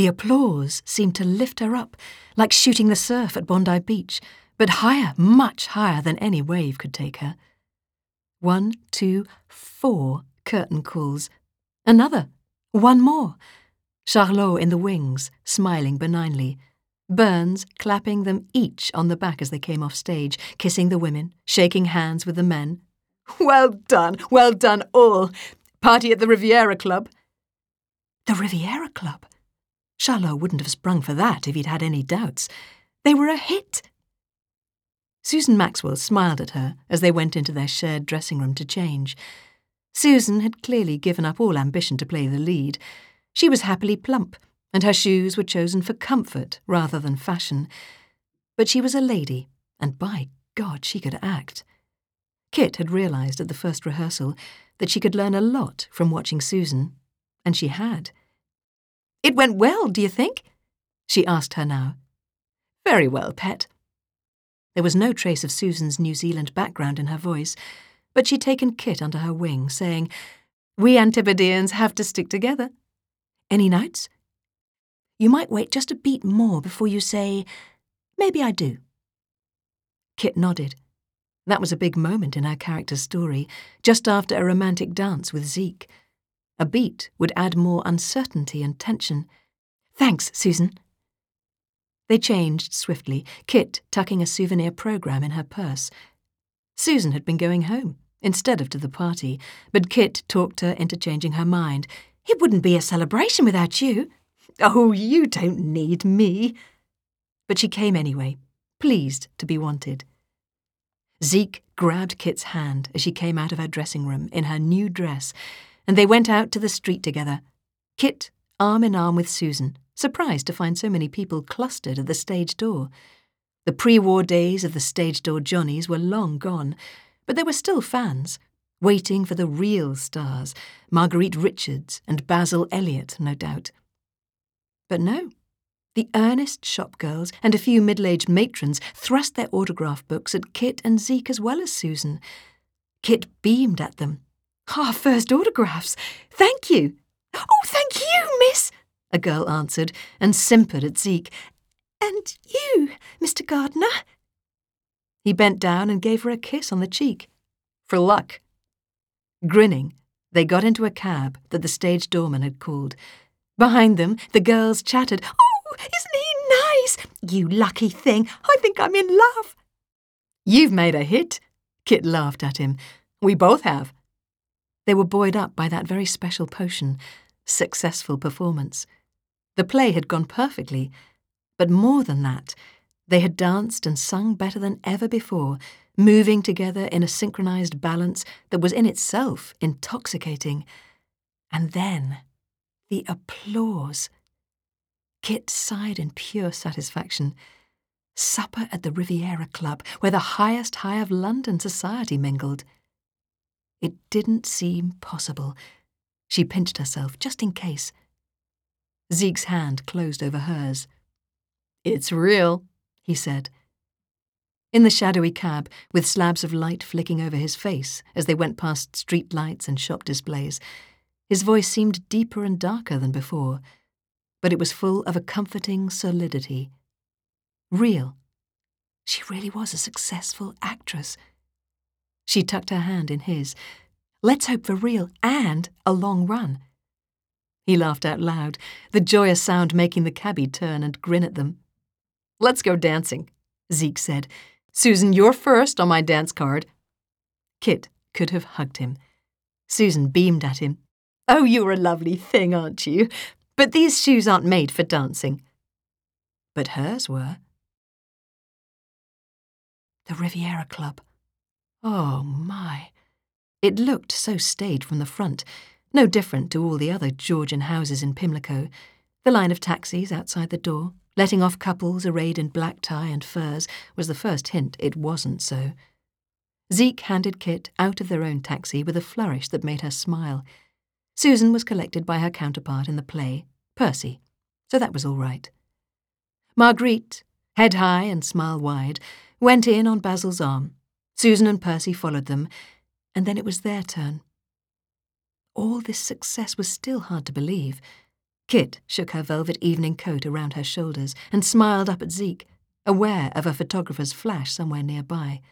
The applause seemed to lift her up, like shooting the surf at Bondi Beach, but higher, much higher than any wave could take her. One, two, four curtain calls. Another. One more. Charlot in the wings, smiling benignly. Burns clapping them each on the back as they came off stage, kissing the women, shaking hands with the men. Well done, well done all. Party at the Riviera Club. The Riviera Club? Charlot wouldn't have sprung for that if he'd had any doubts. They were a hit. Susan Maxwell smiled at her as they went into their shared dressing room to change. Susan had clearly given up all ambition to play the lead. She was happily plump, and her shoes were chosen for comfort rather than fashion. But she was a lady, and by God, she could act. Kit had realised at the first rehearsal that she could learn a lot from watching Susan, and she had. It went well, do you think? she asked her now. Very well, pet. There was no trace of Susan's New Zealand background in her voice, but she'd taken Kit under her wing, saying, We Antipodeans have to stick together. Any notes? You might wait just a beat more before you say, Maybe I do. Kit nodded. That was a big moment in her character's story, just after a romantic dance with Zeke. A beat would add more uncertainty and tension. Thanks, Susan. They changed swiftly, Kit tucking a souvenir program in her purse. Susan had been going home instead of to the party, but Kit talked her into changing her mind. It wouldn't be a celebration without you. Oh, you don't need me. But she came anyway, pleased to be wanted. Zeke grabbed Kit's hand as she came out of her dressing room in her new dress, and they went out to the street together. Kit arm in arm with Susan, surprised to find so many people clustered at the stage door. The pre war days of the stage door Johnnies were long gone, but there were still fans, waiting for the real stars Marguerite Richards and Basil Elliott, no doubt. But no. The earnest shopgirls and a few middle aged matrons thrust their autograph books at Kit and Zeke as well as Susan. Kit beamed at them. Our first autographs! Thank you! Oh, thank you, miss! a girl answered, and simpered at Zeke. And you, Mr. Gardiner? He bent down and gave her a kiss on the cheek. For luck. Grinning, they got into a cab that the stage doorman had called. Behind them, the girls chattered, Oh, isn't he nice? You lucky thing, I think I'm in love. You've made a hit, Kit laughed at him. We both have. They were buoyed up by that very special potion, successful performance. The play had gone perfectly, but more than that, they had danced and sung better than ever before, moving together in a synchronized balance that was in itself intoxicating. And then the applause. Kit sighed in pure satisfaction. Supper at the Riviera Club, where the highest high of London society mingled. It didn't seem possible. She pinched herself just in case. Zeke's hand closed over hers. It's real, he said. In the shadowy cab, with slabs of light flicking over his face as they went past street lights and shop displays, his voice seemed deeper and darker than before, but it was full of a comforting solidity. Real. She really was a successful actress. She tucked her hand in his. Let's hope for real and a long run. He laughed out loud, the joyous sound making the cabbie turn and grin at them. Let's go dancing, Zeke said. Susan, you're first on my dance card. Kit could have hugged him. Susan beamed at him. Oh, you're a lovely thing, aren't you? But these shoes aren't made for dancing. But hers were. The Riviera Club. Oh, my. It looked so staid from the front, no different to all the other Georgian houses in Pimlico, the line of taxis outside the door, letting off couples arrayed in black tie and furs, was the first hint it wasn't so. Zeke handed Kit out of their own taxi with a flourish that made her smile. Susan was collected by her counterpart in the play, Percy, so that was all right. Marguerite, head high and smile wide, went in on Basil's arm. Susan and Percy followed them, and then it was their turn. All this success was still hard to believe. Kit shook her velvet evening coat around her shoulders and smiled up at Zeke, aware of a photographer's flash somewhere nearby.